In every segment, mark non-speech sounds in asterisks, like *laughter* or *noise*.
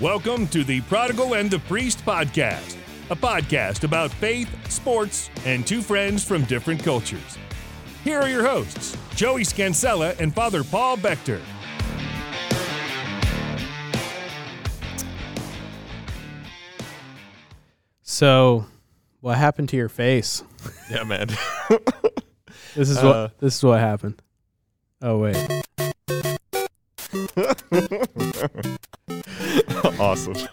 Welcome to the Prodigal and the Priest podcast, a podcast about faith, sports, and two friends from different cultures. Here are your hosts, Joey Scansella and Father Paul Bechter. So, what happened to your face? Yeah, man. *laughs* This is Uh, what this is what happened. Oh wait. *laughs* awesome. *laughs*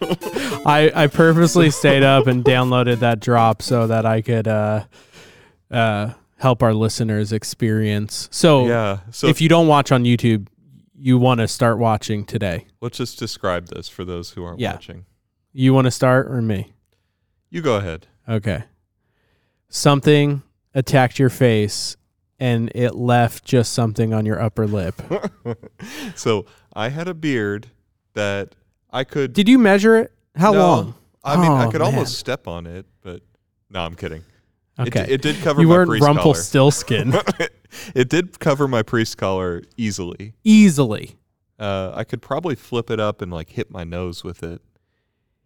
I I purposely stayed up and downloaded that drop so that I could uh uh help our listeners experience. So, yeah. So if you don't watch on YouTube, you want to start watching today. let's just describe this for those who aren't Yeah. watching. You want to start or me? You go ahead. Okay. Something attacked your face and it left just something on your upper lip. *laughs* so I had a beard that I could. Did you measure it? How No, long? I mean, I Oh, could man. almost step on it, but no, I'm kidding. It, Okay. d- it did cover you my weren't. Rumpelstiltskin *laughs* it did cover my priest collar easily. easily. Uh, I could probably flip it up and like hit my nose with it.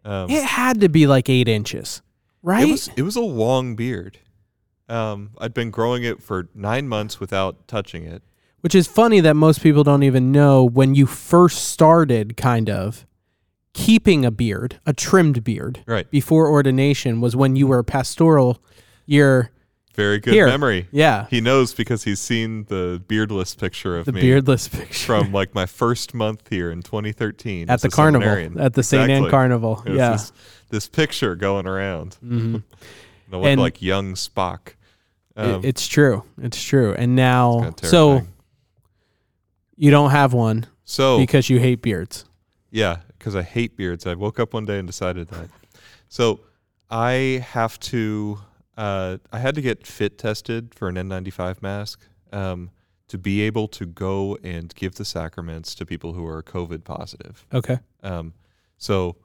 Um, It had to be like eight inches, right? It was it was a long beard. Um, I'd been growing it for nine months without touching it. Which is funny that most people don't even know when you first started, kind of keeping a beard, a trimmed beard, Right. before ordination was when you were pastoral. You're Very good Here. memory. yeah, He knows because he's seen the beardless picture of the me beardless *laughs* picture from like my first month here in 2013 at the carnival at the Saint Anne Carnival. Yeah, this, this picture going around. Mhm. I look And- like young Spock. It- Um, it's true. It's true. And now, so you don't have one so because you hate beards. Yeah, because I hate beards. I woke up one day and decided that. So I have to. Uh, I had to get fit tested for an N95 mask um, to be able to go and give the sacraments to people who are COVID positive. Okay. Um, so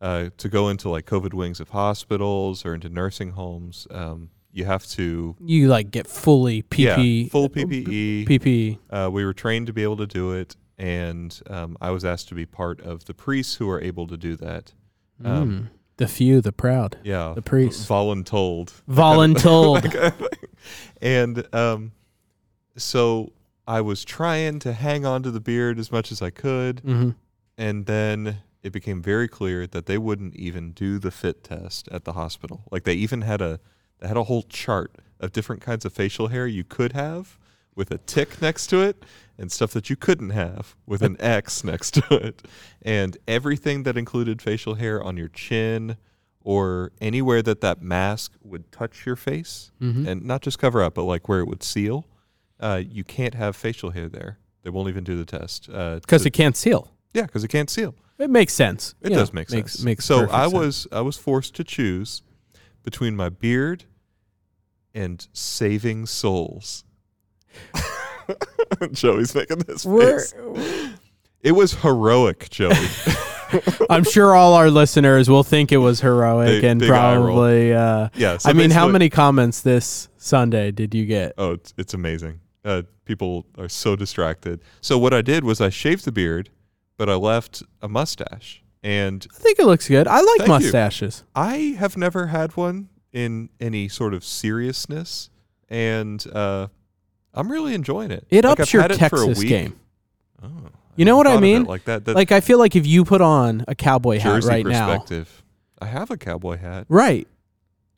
uh, to go into like COVID wings of hospitals or into nursing homes, um, you have to You like get fully PPE, yeah, full PPE. PPE. Uh, we were trained to be able to do it, and um, I was asked to be part of the priests who are able to do that. Um, Mm. The few, the proud, Yeah, the priests. voluntold, Voluntold. *laughs* and um, so I was trying to hang on to the beard as much as I could, hmm and then it became very clear that they wouldn't even do the fit test at the hospital. Like they even had a they had a whole chart of different kinds of facial hair you could have with a tick next to it and stuff that you couldn't have with an *laughs* X next to it. And everything that included facial hair on your chin or anywhere that that mask would touch your face hmm and not just cover up, but like where it would seal, uh, you can't have facial hair there. They won't even do the test. Uh, Because to- it can't seal. yeah, because it can't seal. It makes sense. It You does know, make makes, sense. Makes so I sense. was I was forced to choose between my beard and saving souls. *laughs* Joey's making this We're- face. It was heroic, Joey. *laughs* *laughs* I'm sure all our listeners will think it was heroic Big- and big probably. Uh, yeah. so I mean, how many comments this Sunday did you get? Oh, it's, it's amazing. Uh, people are so distracted. So what I did was I shaved the beard, but I left a mustache. And I think it looks good. I like Thank you. mustaches. I have never had one in any sort of seriousness, and uh, I'm really enjoying it. It Like, ups I've your had it for a Texas week. game. Oh, You know what I thought of it mean? Like that. that Like I feel like if you put on a cowboy hat Jersey right now, perspective. I have a cowboy hat. right,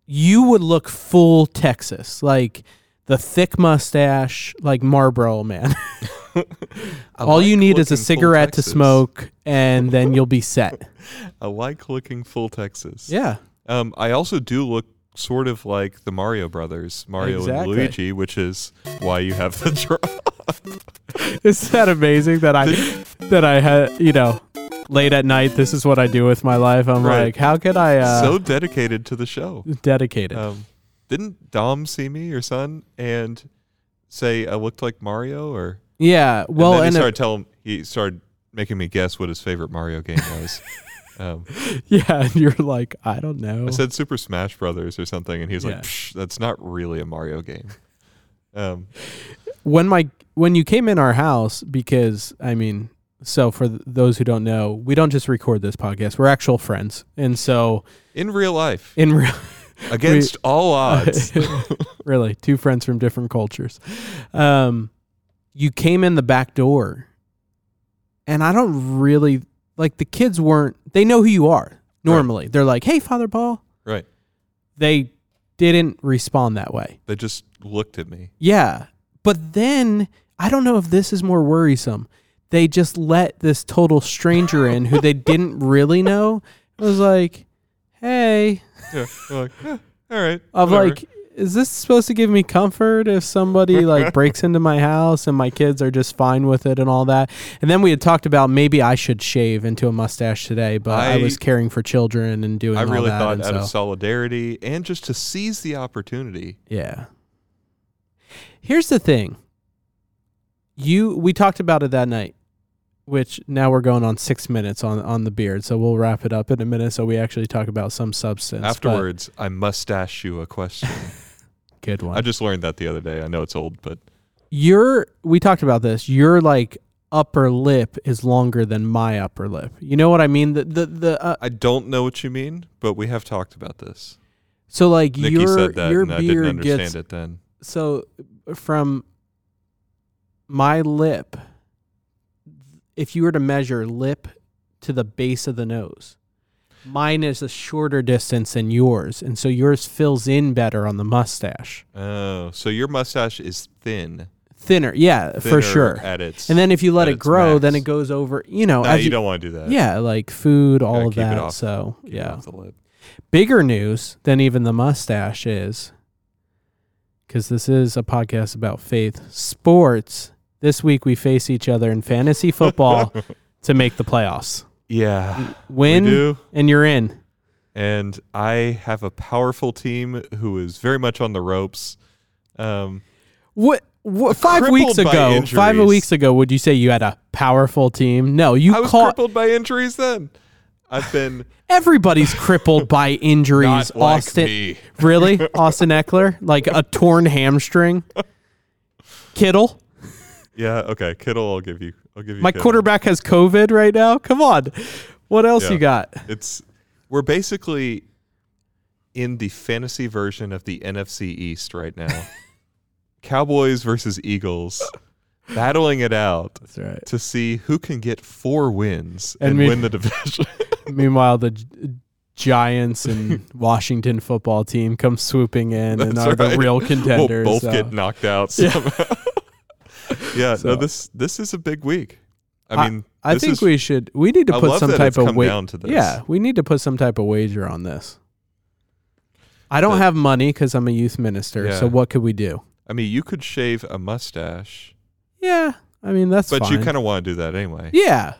you would look full Texas, like the thick mustache, like Marlboro man. *laughs* *laughs* I All like you need is a looking full cigarette to Texas. smoke, and then you'll be *laughs* set. I like looking full Texas. Yeah. Um, I also do look sort of like the Mario brothers, Mario Exactly. and Luigi, which is why you have the drop. *laughs* Is that amazing that I that I had you know late at night? This is what I do with my life. I'm Right. like, how could I uh, so dedicated to the show. dedicated? Um, didn't Dom see me, your son, and say I looked like Mario? Or yeah. Well, and then he started telling he started making me guess what his favorite Mario game was. *laughs* um, *laughs* yeah, and you're like, I don't know. I said Super Smash Brothers or something, and he's Yeah. like, Psh, "That's not really a Mario game." Um, when my when you came in our house because I mean so for th- those who don't know, we don't just record this podcast; we're actual friends, and so In real life, in real, *laughs* against all odds. *laughs* really, two friends from different cultures. Um, you came in the back door, and I don't really like the kids weren't. They know who you are normally. They're like, "Hey, Father Paul." right. They didn't respond that way. They just looked at me. Yeah. But then I don't know if this is more worrisome. They just let this total stranger in who they didn't *laughs* really know. It was like, hey, Yeah. like, "Eh, all right. I'm whatever." like, is this supposed to give me comfort if somebody like *laughs* breaks into my house and my kids are just fine with it and all that? And then we had talked about maybe I should shave into a mustache today, but I, I- was caring for children and doing I all really that. thought out of solidarity and just to seize the opportunity. Yeah. Here's the thing. You we talked about it that night, which now we're going on six minutes on on the beard, so we'll wrap it up in a minute so we actually talk about some substance. but- Afterwards, I mustache you a question. *laughs* good one. I just learned that the other day. I know it's old, but your we talked about this. Your like upper lip is longer than my upper lip. You know what I mean? The the the uh, I don't know what you mean. But we have talked about this. so like Nikki your said that, your and I didn't beard understand gets it then. so from my lip if you were to measure lip to the base of the nose mine is a shorter distance than yours and so yours fills in better on the mustache. Oh, so your mustache is thin, thinner yeah for sure. At its and then if you let it grow then it goes over you know as you, you- don't want to do that. yeah like food all of that off- so yeah. off the lip. bigger news than even the mustache is because this is a podcast about faith sports. This week we face each other in fantasy football *laughs* to make the playoffs Yeah, win and you're in. And I have a powerful team who is very much on the ropes. Um, what, what five weeks ago five weeks ago would you say you had a powerful team? No you I was caught crippled by injuries then. I've been *laughs* everybody's crippled by *laughs* injuries like austin me. really *laughs* Austin Ekeler? Like a torn hamstring? Kittle Yeah, okay. Kittle, I'll give you. I'll give you. My Kittle. quarterback has COVID right now. Come on. What else Yeah. you got? It's we're basically in the fantasy version of the NFC East right now. *laughs* Cowboys versus Eagles, battling it out That's right. to see who can get four wins And and, me- win the division. *laughs* Meanwhile, the Giants and *laughs* Washington football team come swooping in and That's are the right. real we'll contenders. both so. get knocked out. Somehow. Yeah, *laughs* Yeah, so- no, this this is a big week. I mean, I this think is- we should. We need to I put some type of weight. this. Yeah, we need to put some type of wager on this. I don't The- have money because I'm a youth minister. So what could we do? I mean, you could shave a mustache, Yeah, I mean that's but fine. you kind of want to do that anyway. yeah.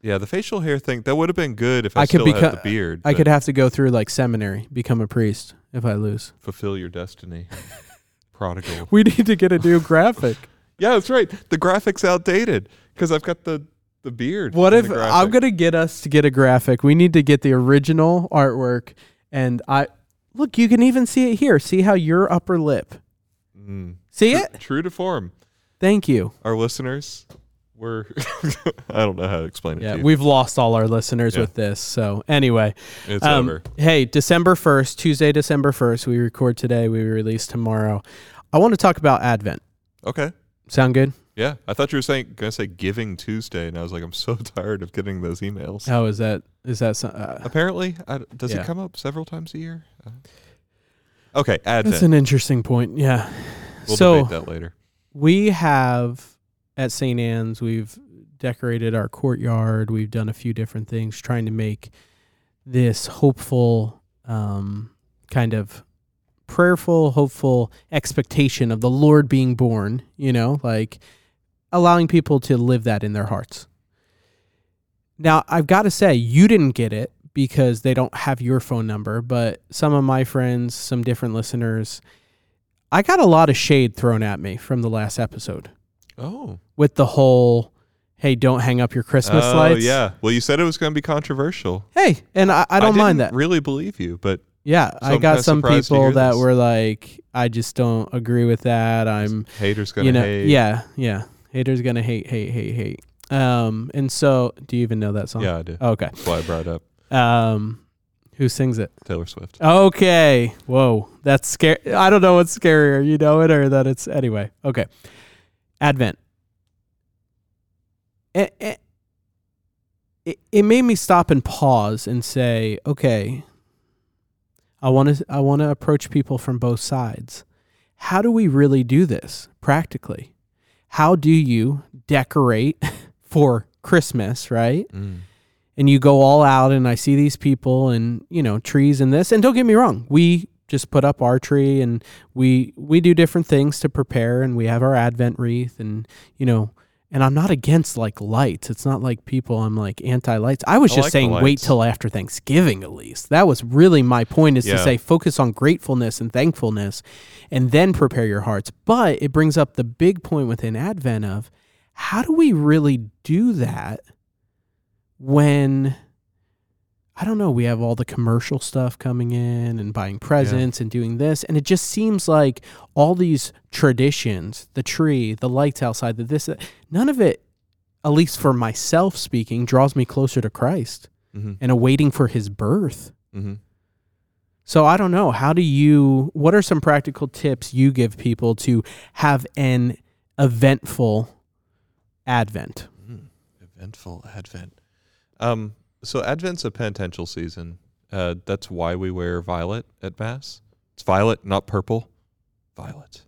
Yeah, the facial hair thing that would have been good if I, I could still beco- had the beard. I could have to go through like seminary, become a priest if I lose. fulfill your destiny. *laughs* Prodigal. We need to get a new graphic. *laughs* Yeah, that's right. The graphics outdated because I've got the the beard. What if I'm gonna get us to get a graphic? We need to get the original artwork, and I look. You can even see it here. See how your upper lip. Mm. See True- it? True to form. Thank you. Our listeners were. *laughs* I don't know how to explain it. Yeah, to you. we've lost all our listeners Yeah. with this. So anyway, It's um, over. hey, December first, Tuesday, December first. We record today. We release tomorrow. I want to talk about Advent. Okay. Sound good? Yeah, I thought you were saying gonna say Giving Tuesday, and I was like, I'm so *laughs* tired of getting those emails. How is that? Is that some, uh, Apparently, I, does Yeah. it come up several times a year? Uh, okay, Advent. that's an interesting point. Yeah. we'll so debate that later. we have at St. Anne's, we've decorated our courtyard. We've done a few different things trying to make this hopeful, um, kind of prayerful, hopeful expectation of the Lord being born, you know, like allowing people to live that in their hearts. Now, I've got to say, you didn't get it because they don't have your phone number, but some of my friends, some different listeners, I got a lot of shade thrown at me from the last episode Oh, with the whole, hey, don't hang up your Christmas oh lights. yeah. Well, you said it was going to be controversial. Hey, and I, I don't mind didn't that. Really believe you, but Yeah, So I got some people that this. were like, I just don't agree with that. I'm, haters going you to know, hate. yeah, yeah. Haters gonna hate, hate, hate, hate. Um, and so, do you even know that song? Yeah, I do. Okay. That's why I brought it up Um, who sings it? Taylor Swift. Okay. Whoa, that's scary. I don't know what's scarier, you know it or that it's anyway. Okay. Advent. It, it, it, it made me stop and pause and say, okay, I want to I want to approach people from both sides. How do we really do this practically? How do you decorate *laughs* for Christmas, right? Mm. and you go all out and I see these people and you know trees and this and don't get me wrong we just put up our tree and we we do different things to prepare and we have our advent wreath and you know and I'm not against like lights. It's not like people I'm like anti lights I was I just like saying wait till after Thanksgiving at least that was really my point is to say focus on gratefulness and thankfulness and then prepare your hearts. But it brings up the big point within advent of how do we really do that when I don't know, we have all the commercial stuff coming in and buying presents and doing this. And it just seems like all these traditions, the tree, the lights outside, the this, none of it, at least for myself speaking, draws me closer to Christ hmm and awaiting for his birth. hmm So I don't know. How do you, what are some practical tips you give people to have an eventful Advent? Mm, eventful Advent. Um, so Advent's a penitential season. Uh, that's why we wear violet at Mass. It's violet, not purple. Violet.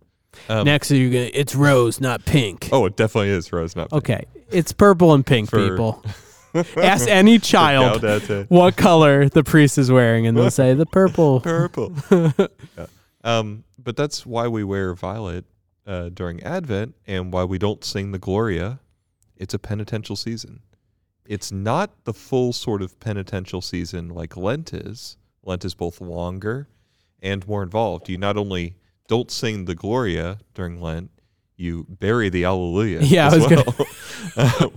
Um, Next, you're gonna, it's rose, not pink. Oh, it definitely is rose, not pink. Okay, it's purple and pink, For- people. *laughs* Ask any child Gaudete. what color the priest is wearing, and they'll say the purple. *laughs* Purple. *laughs* Yeah. Um, but that's why we wear violet uh, during Advent and why we don't sing the Gloria. It's a penitential season. It's not the full sort of penitential season like Lent is. Lent is both longer and more involved. You not only don't sing the Gloria during Lent, you bury the Alleluia. *laughs* Yeah, I as was gonna- well.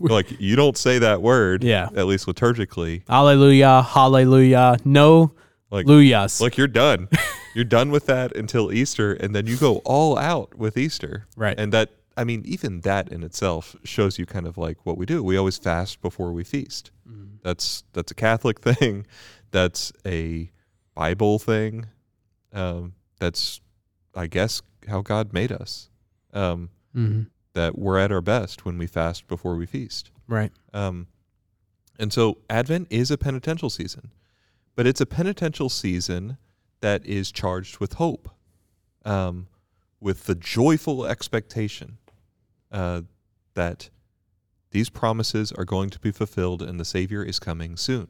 *laughs* like you don't say that word, Yeah. at least liturgically. Hallelujah, hallelujah. No Like luyas. like you're done. you're done with that until Easter, and then you go all out with Easter. *laughs* Right. And that, I mean, even that in itself shows you kind of like what we do. We always fast before we feast. Mm. That's that's a Catholic *laughs* thing. That's a Bible thing. Um, that's, I guess, how God made us. Um, Mhm. that we're at our best when we fast before we feast. Right. Um, and so Advent is a penitential season, but it's a penitential season that is charged with hope, um, with the joyful expectation uh, that these promises are going to be fulfilled and the Savior is coming soon.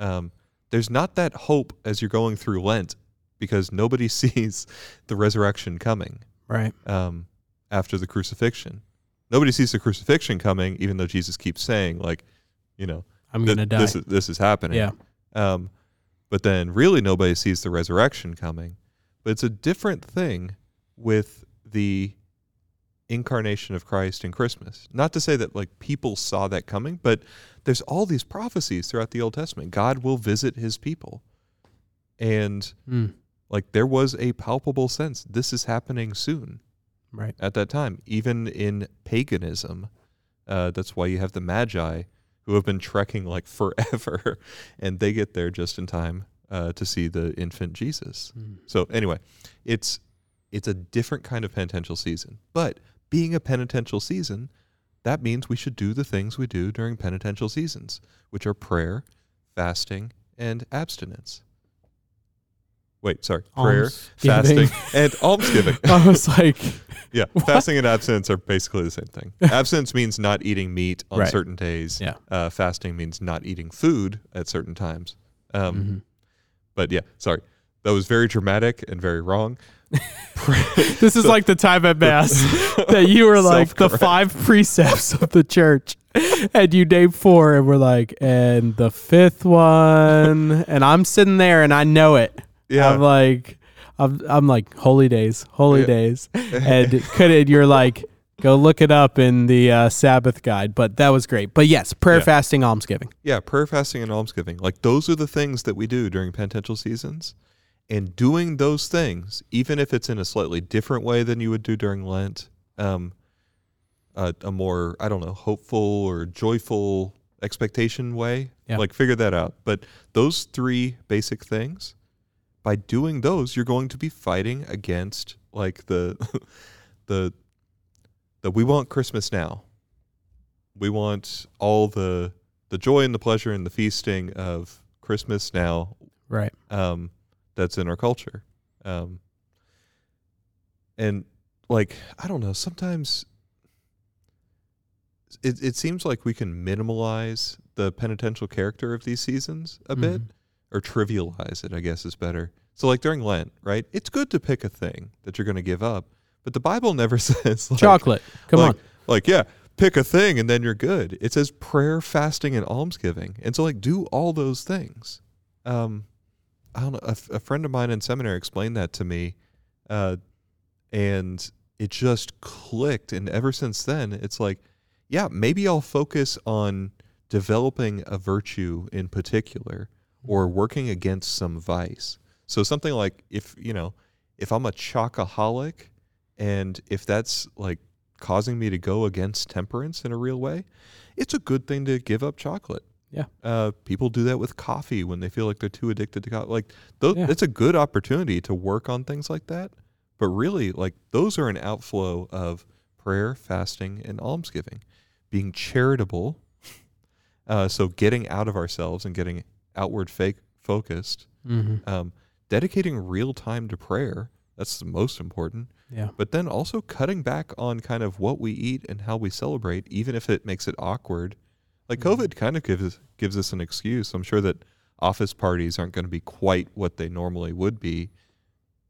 Um, there's not that hope as you're going through Lent because nobody *laughs* sees the resurrection coming Right. um, after the crucifixion. Nobody sees the crucifixion coming, even though Jesus keeps saying, like, you know, I'm th- gonna die. this is this is happening. Yeah. Um, but then really nobody sees the resurrection coming. But it's a different thing with the incarnation of Christ in Christmas. Not to say that like people saw that coming, but there's all these prophecies throughout the Old Testament. God will visit his people. And Mm. like there was a palpable sense this is happening soon Right. at that time, even in paganism. Uh, that's why you have the Magi who have been trekking like *laughs* forever, and they get there just in time uh, to see the infant Jesus. Mm. So anyway, it's it's a different kind of penitential season, but being a penitential season, that means we should do the things we do during penitential seasons, which are prayer, fasting, and abstinence. Wait, sorry, prayer, fasting, and *laughs* almsgiving. I was like, *laughs* Yeah, fasting and abstinence are basically the same thing. *laughs* abstinence means not eating meat on Right. certain days. Yeah. Uh, fasting means not eating food at certain times. Um, mhm. But yeah, sorry, that was very dramatic and very wrong. *laughs* this is like the time at mass *laughs* that you were like the five precepts of the church, and you named four, and we're like, and the fifth one, and I'm sitting there and I know it. Yeah, I'm like, I'm, I'm like, holy days, holy Yeah. days, *laughs* and could it? You're like, go look it up in the uh, Sabbath guide. But that was great. But yes, prayer, Yeah. fasting, almsgiving. yeah, prayer, fasting, and almsgiving. Like those are the things that we do during penitential seasons. And doing those things, even if it's in a slightly different way than you would do during Lent, um, a, a more I don't know hopeful or joyful expectation way. Yeah. Like figure that out. But those three basic things, by doing those, you're going to be fighting against like the *laughs* the the we want Christmas now. We want all the the joy and the pleasure and the feasting of Christmas now Right. um, that's in our culture. Um, and like, I don't know, sometimes it, it seems like we can minimalize the penitential character of these seasons a bit Mhm. or trivialize it, I guess is better. So, like during Lent, right? It's good to pick a thing that you're going to give up, but the Bible never *laughs* says like, Chocolate. Come like, on. Like, yeah, pick a thing and then you're good. It says prayer, fasting, and almsgiving. And so, like, do all those things. Um, I don't know. A, friend of mine in seminary explained that to me. Uh, and it just clicked. And ever since then, it's like, yeah, maybe I'll focus on developing a virtue in particular or working against some vice. So something like if, you know, if I'm a chocoholic and if that's like causing me to go against temperance in a real way, it's a good thing to give up chocolate. Yeah. Uh, people do that with coffee when they feel like they're too addicted to coffee. Like, Yeah. it's a good opportunity to work on things like that. But really, like, those are an outflow of prayer, fasting, and almsgiving, being charitable. Uh, so, getting out of ourselves and getting outward fake focused, Mm-hmm. um, dedicating real time to prayer. That's the most important Yeah. but then also cutting back on kind of what we eat and how we celebrate, even if it makes it awkward. Like. COVID kind of gives gives us an excuse. I'm sure that office parties aren't going to be quite what they normally would be.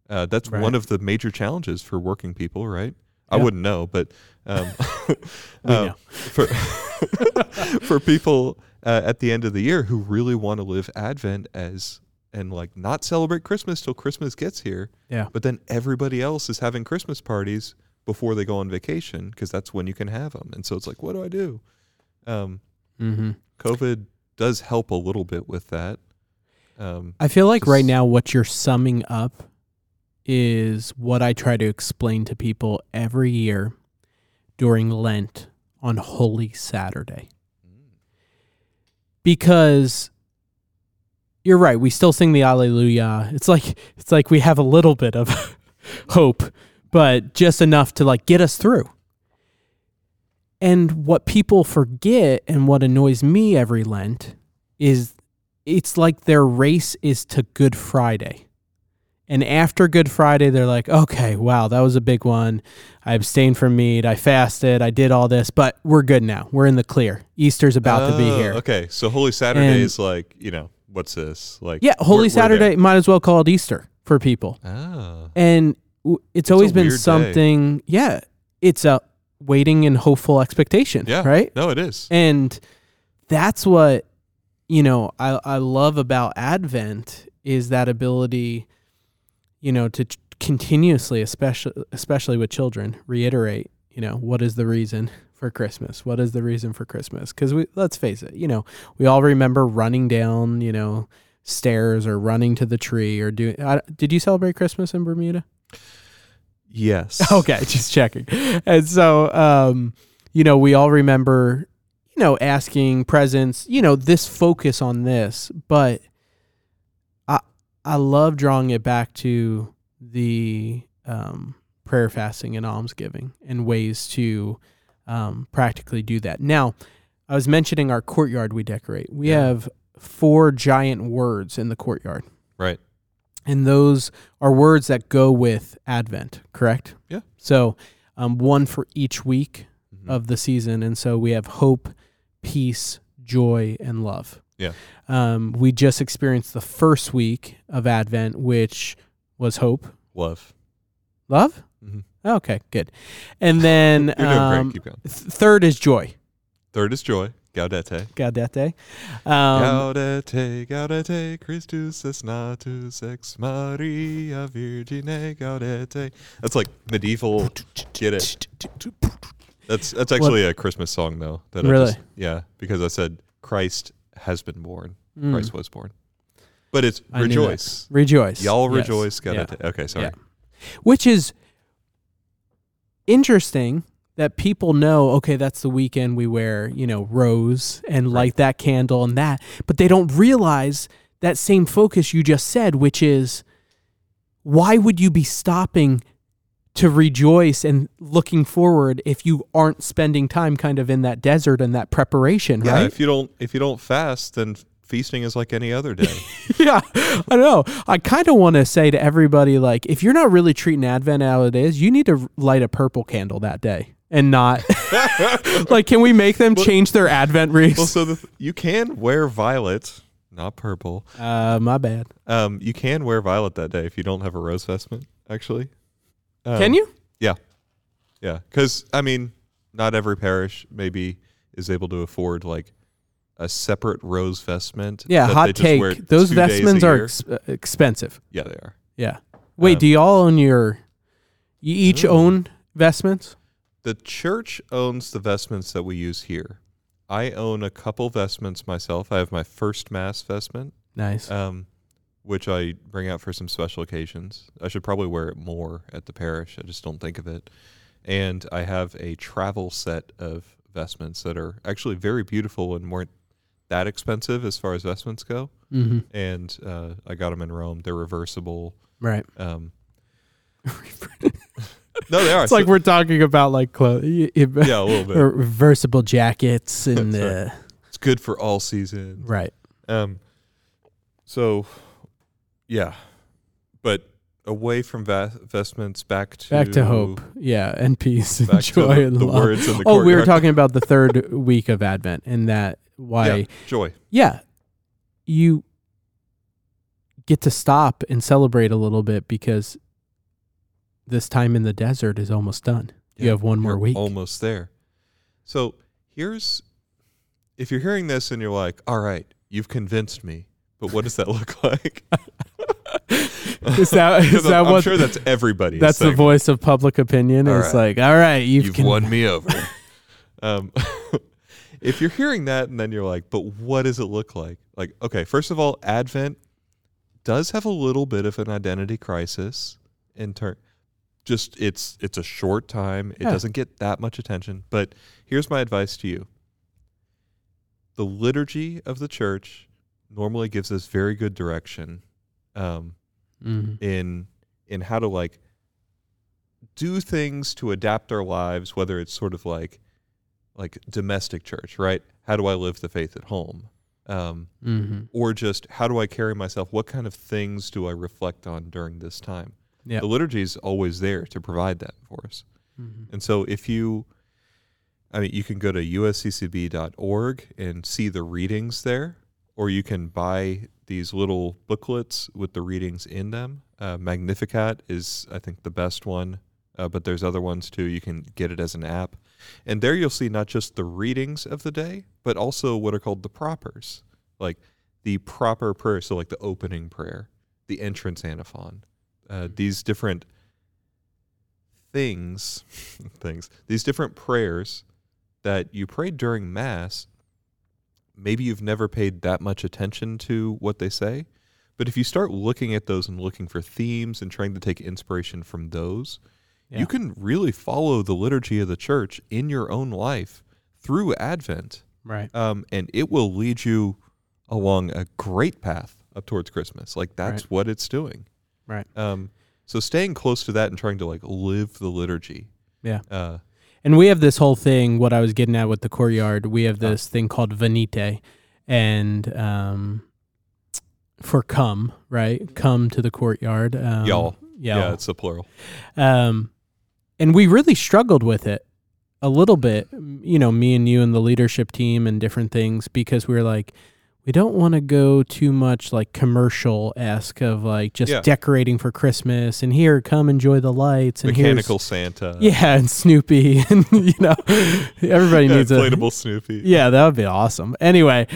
Uh, that's Right. one of the major challenges for working people, right? I wouldn't know, but um, *laughs* *laughs* uh, know. for *laughs* for people uh, at the end of the year who really want to live Advent as and like not celebrate Christmas till Christmas gets here. Yeah. But then everybody else is having Christmas parties before they go on vacation because that's when you can have them. And so it's like, what do I do? Um, Mm-hmm. COVID does help a little bit with that. Um, I feel like right now what you're summing up is what I try to explain to people every year during Lent on Holy Saturday. Because you're right, we still sing the Alleluia. It's like it's like we have a little bit of *laughs* hope, but just enough to like get us through. And what people forget and what annoys me every Lent is it's like their race is to Good Friday. And after Good Friday, they're like, okay, wow, that was a big one. I abstained from meat. I fasted. I did all this, but we're good now. We're in the clear. Easter's about to be oh, here. Okay, so Holy Saturday And- is like you know what's this like? Yeah, we're- Holy we're Saturday might as well call it Easter for people. Oh, And w- it's always been weird day. something, yeah, it's a waiting in hopeful expectation, yeah, right? No, it is. And that's what you know I I love about Advent is that ability, you know, to t- continuously, especially especially with children, reiterate, you know, what is the reason for Christmas? What is the reason for Christmas? Because we let's face it, you know, we all remember running down, you know, stairs or running to the tree or doing. Did you celebrate Christmas in Bermuda? Yes. *laughs* Okay, just checking. And so, um, you know, we all remember, you know, asking presents, you know, this focus on this, but I I love drawing it back to the um, prayer, fasting, and almsgiving and ways to um, practically do that. Now, I was mentioning our courtyard we decorate. We Yeah. have four giant words in the courtyard. Right. And those are words that go with Advent, correct? Yeah. So, um, one for each week Mhm. of the season. And so we have hope, peace, joy, and love. Yeah. Um, we just experienced the first week of Advent, which was hope. love. Love? Mhm. Okay, good. And then *laughs* um, great. Keep going. th- third is joy. Third is joy. Gaudete. Gaudete. Um, gaudete, gaudete, Christus est natus ex Maria Virgine gaudete. That's like medieval. Get it? That's that's actually a Christmas song though. That I Really? just- yeah, because I said Christ has been born. Mm, Christ was born. But it's I rejoice. rejoice. Y'all Yes. rejoice. Yeah. Gaudete. Okay, sorry. Yeah. which is interesting that people know, okay, that's the weekend we wear, you know, rose and light that candle and that, but they don't realize that same focus you just said, which is why would you be stopping to rejoice and looking forward if you aren't spending time kind of in that desert and that preparation, Yeah, right? if you don't if you don't fast, then feasting is like any other day. *laughs* yeah, I don't know. I kind of want to say to everybody, like, if you're not really treating Advent how it is, you need to light a purple candle that day and not *laughs* like. Can we make them change their Advent wreaths? well, so the, you can wear violet, not purple. uh, my bad. Um, you can wear violet that day if you don't have a rose vestment. Actually, um, Can you? Yeah, yeah. Because I mean, not every parish maybe is able to afford like a separate rose vestment. Yeah, hot just take. wear Those two days a vestments are ex- uh, expensive. yeah, they are. Yeah. Wait, Um, do y'all own your? You each own vestments? The church owns the vestments that we use here. I own a couple vestments myself. I have my first mass vestment, Nice. um, which I bring out for some special occasions. I should probably wear it more at the parish. I just don't think of it. And I have a travel set of vestments that are actually very beautiful and weren't that expensive as far as vestments go. mm-hmm. And uh, I got them in Rome. They're reversible. Right. Um, no, they are. It's like we're talking about like clothes. yeah, a little bit. *laughs* reversible jackets and uh, It's good for all seasons. right. Um, so, yeah, but away from va- vestments, back to Back to hope. Yeah, and peace and joy the, and the love. words in the oh, we were talking about the *laughs* third week of Advent and that why Yeah, joy. yeah, you get to stop and celebrate a little bit because this time in the desert is almost done. You have one more week. almost there. So here's, if you're hearing this and you're like, "All right, you've convinced me," but what does that *laughs* look like? *laughs* Is that is *laughs* I'm, that I'm what? sure that's everybody. that's the voice of public opinion. All It's right. like, all right, you've, You've con- won me over. um, if you're hearing that and then you're like, but what does it look like? Like, okay, first of all, Advent does have a little bit of an identity crisis in turn. Just it's it's a short time. It Yeah. doesn't get that much attention. But here's my advice to you. The liturgy of the church normally gives us very good direction. Um, Mhm. in in how to like do things to adapt our lives whether it's sort of like like domestic church right how do i live the faith at home um, Mhm. or just how do i carry myself what kind of things do i reflect on during this time Yeah. the liturgy is always there to provide that for us Mhm. and so if you I mean you can go to usccb.org and see the readings there or you can buy these little booklets with the readings in them. Uh, Magnificat is I think the best one, uh, but there's other ones too. You can get it as an app. And there you'll see not just the readings of the day, but also what are called the propers. Like the proper prayer, so like the opening prayer, the entrance antiphon. Uh, these different things *laughs* things these different prayers that you prayed during mass maybe you've never paid that much attention to what they say but if you start looking at those and looking for themes and trying to take inspiration from those Yeah. you can really follow the liturgy of the church in your own life through advent Right. um, and it will lead you along a great path up towards christmas like that's Right. what it's doing Right. um, so staying close to that and trying to like live the liturgy Yeah. uh, And we have this whole thing, what I was getting at with the courtyard, we have this thing called Venite. And um, for come, right? Come to the courtyard. Um, Y'all. Y'all. yeah it's a plural Um, and we really struggled with it a little bit, you know, me and you and the leadership team and different things because we were like, we don't want to go too much like commercial esque of like just Yeah. decorating for Christmas and here, come enjoy the lights and mechanical santa. Yeah, and Snoopy, *laughs* and you know, everybody Yeah, needs a inflatable snoopy. Yeah, that would be awesome. Anyway,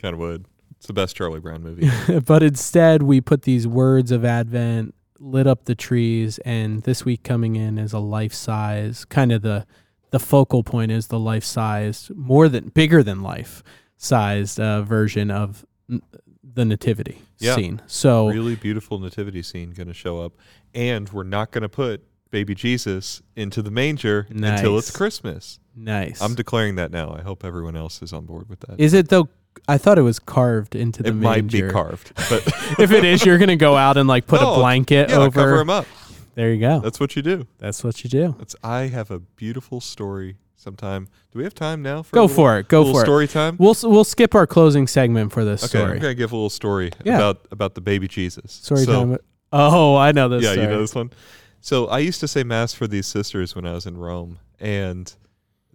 kind of would. It's the best charlie brown movie. *laughs* But instead we put these words of Advent, lit up the trees, and this week coming in is a life size kind of the the focal point is the life size more than bigger than life sized uh, version of n- the nativity Yeah. scene. So really beautiful nativity scene going to show up and we're not going to put baby Jesus into the manger until it's Christmas. Nice. I'm declaring that now. I hope everyone else is on board with that. is it though? I thought it was carved into the it might be carved, but *laughs* if it is, you're gonna go out and like put No, a *laughs* blanket yeah, over. cover them up. There you go. That's what you do. That's what you do. That's I have a beautiful story. Sometime. Do we have time now? For Go little- for it. Go for it. story time. We'll we'll skip our closing segment for this Okay, I'm gonna give a little story Yeah. about about the baby Jesus. Story So- time. Oh, I know this. yeah, story. you know this one. So I used to say mass for these sisters when I was in Rome, and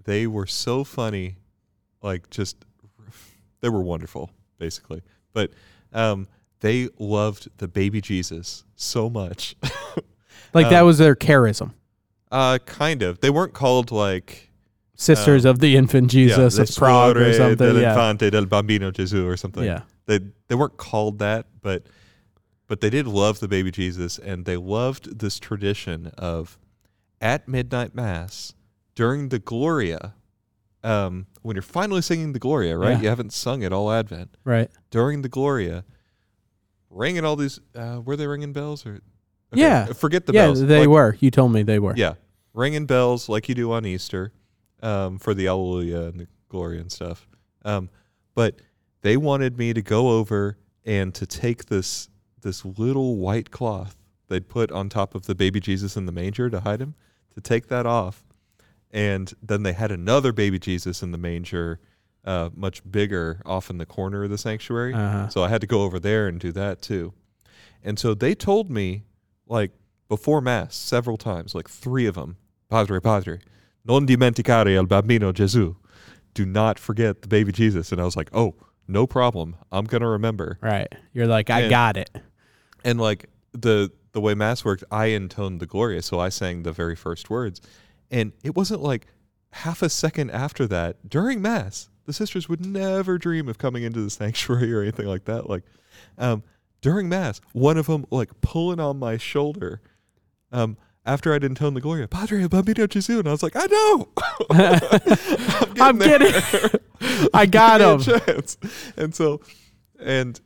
they were so funny, like just they were wonderful, basically. But um, they loved the baby Jesus so much. *laughs* Like that um, was their charism. uh, kind of. They weren't called like Sisters of the Infant Jesus yeah, of Prague or something. del Yeah. Infante del Bambino Gesù or something. Yeah. they they weren't called that, but but they did love the baby Jesus, and they loved this tradition of at midnight mass during the Gloria. Um, when you're finally singing the Gloria, right? Yeah. You haven't sung it all Advent. Right. During the Gloria, ringing all these. Uh, were they ringing bells or? Yeah. forget the yeah, bells. they Like, were. You told me they were. yeah, ringing bells like you do on Easter, um, for the Alleluia and the Glory and stuff. Um, but they wanted me to go over and to take this this little white cloth they'd put on top of the baby Jesus in the manger to hide him, to take that off, and then they had another baby Jesus in the manger, uh, much bigger, off in the corner of the sanctuary. Uh-huh. So I had to go over there and do that too. And so they told me, like, before Mass several times, like three of them, Padre, Padre, non dimenticare il bambino Gesù. Do not forget the baby Jesus. And I was like, oh, no problem. I'm going to remember. Right. You're like, I And- got it. And like the the way Mass worked, I intoned the Gloria. So I sang the very first words. And it wasn't like half a second after that, during Mass, the sisters would never dream of coming into the *laughs* sanctuary or anything like that. Like, um, during Mass, one of them like pulling on my shoulder, um, after I'd intoned the Gloria, Padre Bambino Gesù, and I was like, I know, *laughs* I'm there. getting. *laughs* I got him. And so, and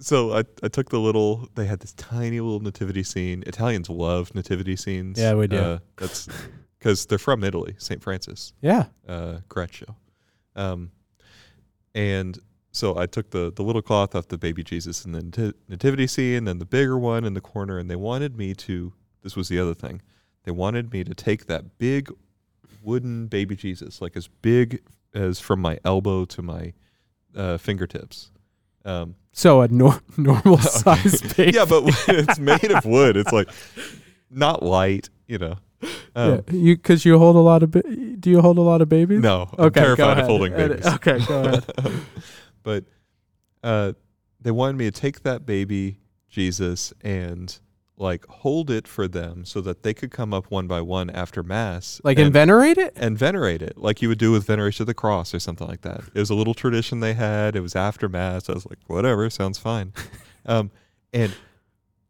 so I, I took the little. They had this tiny little nativity scene. Italians love nativity scenes. Yeah, we do. Uh, that's *laughs* because they're from Italy, St. Francis, Yeah. uh, Greccio. Um, and so I took the the little cloth off the baby Jesus and the nativity scene, and the bigger one in the corner, and they wanted me to. This was the other thing. They wanted me to take that big wooden baby Jesus, like as big as from my elbow to my uh, fingertips. Um, So a nor- *laughs* normal *laughs* size baby. yeah, but *laughs* it's made of wood. It's like not light, you know. Um, yeah. You because you hold a lot of. Ba- do you hold a lot of babies? No, I'm Okay. go terrified of holding babies. Okay. Go ahead. but uh, they wanted me to take that baby Jesus and like hold it for them so that they could come up one by one after mass, Like and, and venerate it. and venerate it, like you would do with veneration of the cross or something like that. It was a little tradition they had. It was after mass. I was like, whatever, sounds fine. *laughs* um, and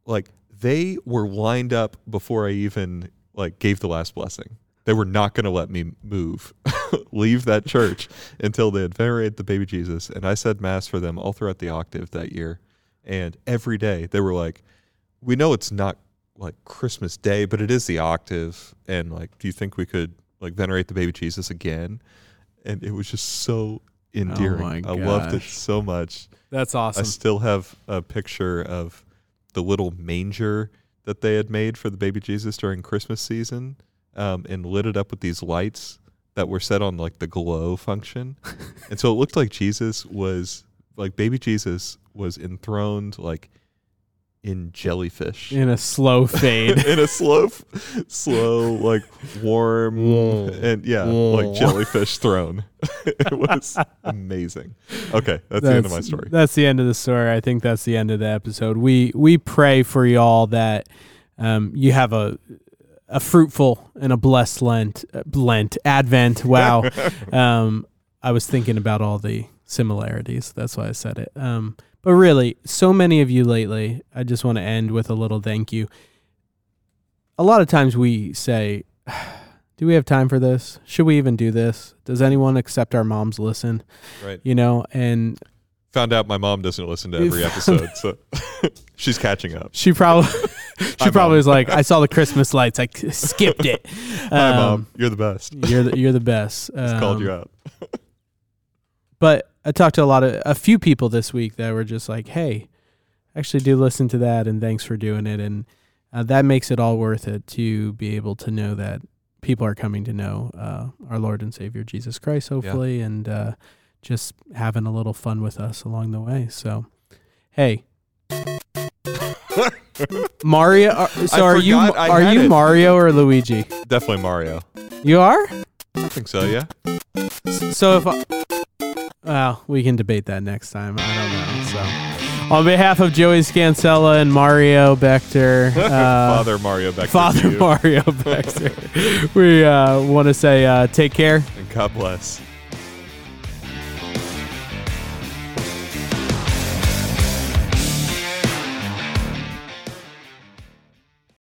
like they were lined up before I even like gave the last blessing. They were not going to let me move, *laughs* leave that church until they had venerated the baby Jesus. And I said mass for them all throughout the octave that year. And every day they were like, we know it's not like Christmas Day, but it is the octave. And like, do you think we could like venerate the baby Jesus again? And it was just so endearing. my I loved it so much. That's awesome. I still have a picture of the little manger that they had made for the baby Jesus during Christmas season, um, and lit it up with these lights that were set on like the glow function, *laughs* and so it looked like Jesus was like baby Jesus was enthroned like in jellyfish. In a slow fade. *laughs* in a slow, f- slow, like warm, Whoa. and yeah, Whoa. like jellyfish throne. *laughs* it was *laughs* amazing. Okay, that's, the end of my story. That's the end of the story. I think that's the end of the episode. We we pray for y'all that um, you have a a fruitful and a blessed Lent, uh, Lent Advent. Wow. um, I was thinking about all the similarities. That's why I said it. Um, but really, so many of you lately. I just want to end with a little thank you. A lot of times we say, *sighs* "Do we have time for this? Should we even do this? Does anyone except our moms listen?" Right. You know, and Found out my mom doesn't listen to every episode, so *laughs* she's catching up. She probably *laughs* she probably was like, I saw the Christmas lights. I skipped it. *laughs* Hi, Um, mom. You're the best. You're the, you're the best. Just called Um, you out. But I talked to a lot of a few people this week that were just like, "Hey, actually do listen to that, and thanks for doing it." And uh, that makes it all worth it to be able to know that people are coming to know uh, our Lord and Savior Jesus Christ, hopefully, and uh, just having a little fun with us along the way. So, hey. *laughs* Mario, are, so I are you I are you it. Mario or Luigi? Definitely Mario. You are. I think so. Yeah. So if I, well, we can debate that next time. I don't know. So, on behalf of Joey Scancella and Mario Bechter, *laughs* uh, Father Mario back Father. Mario Bechter, *laughs* we uh, want to say uh, take care. And God bless.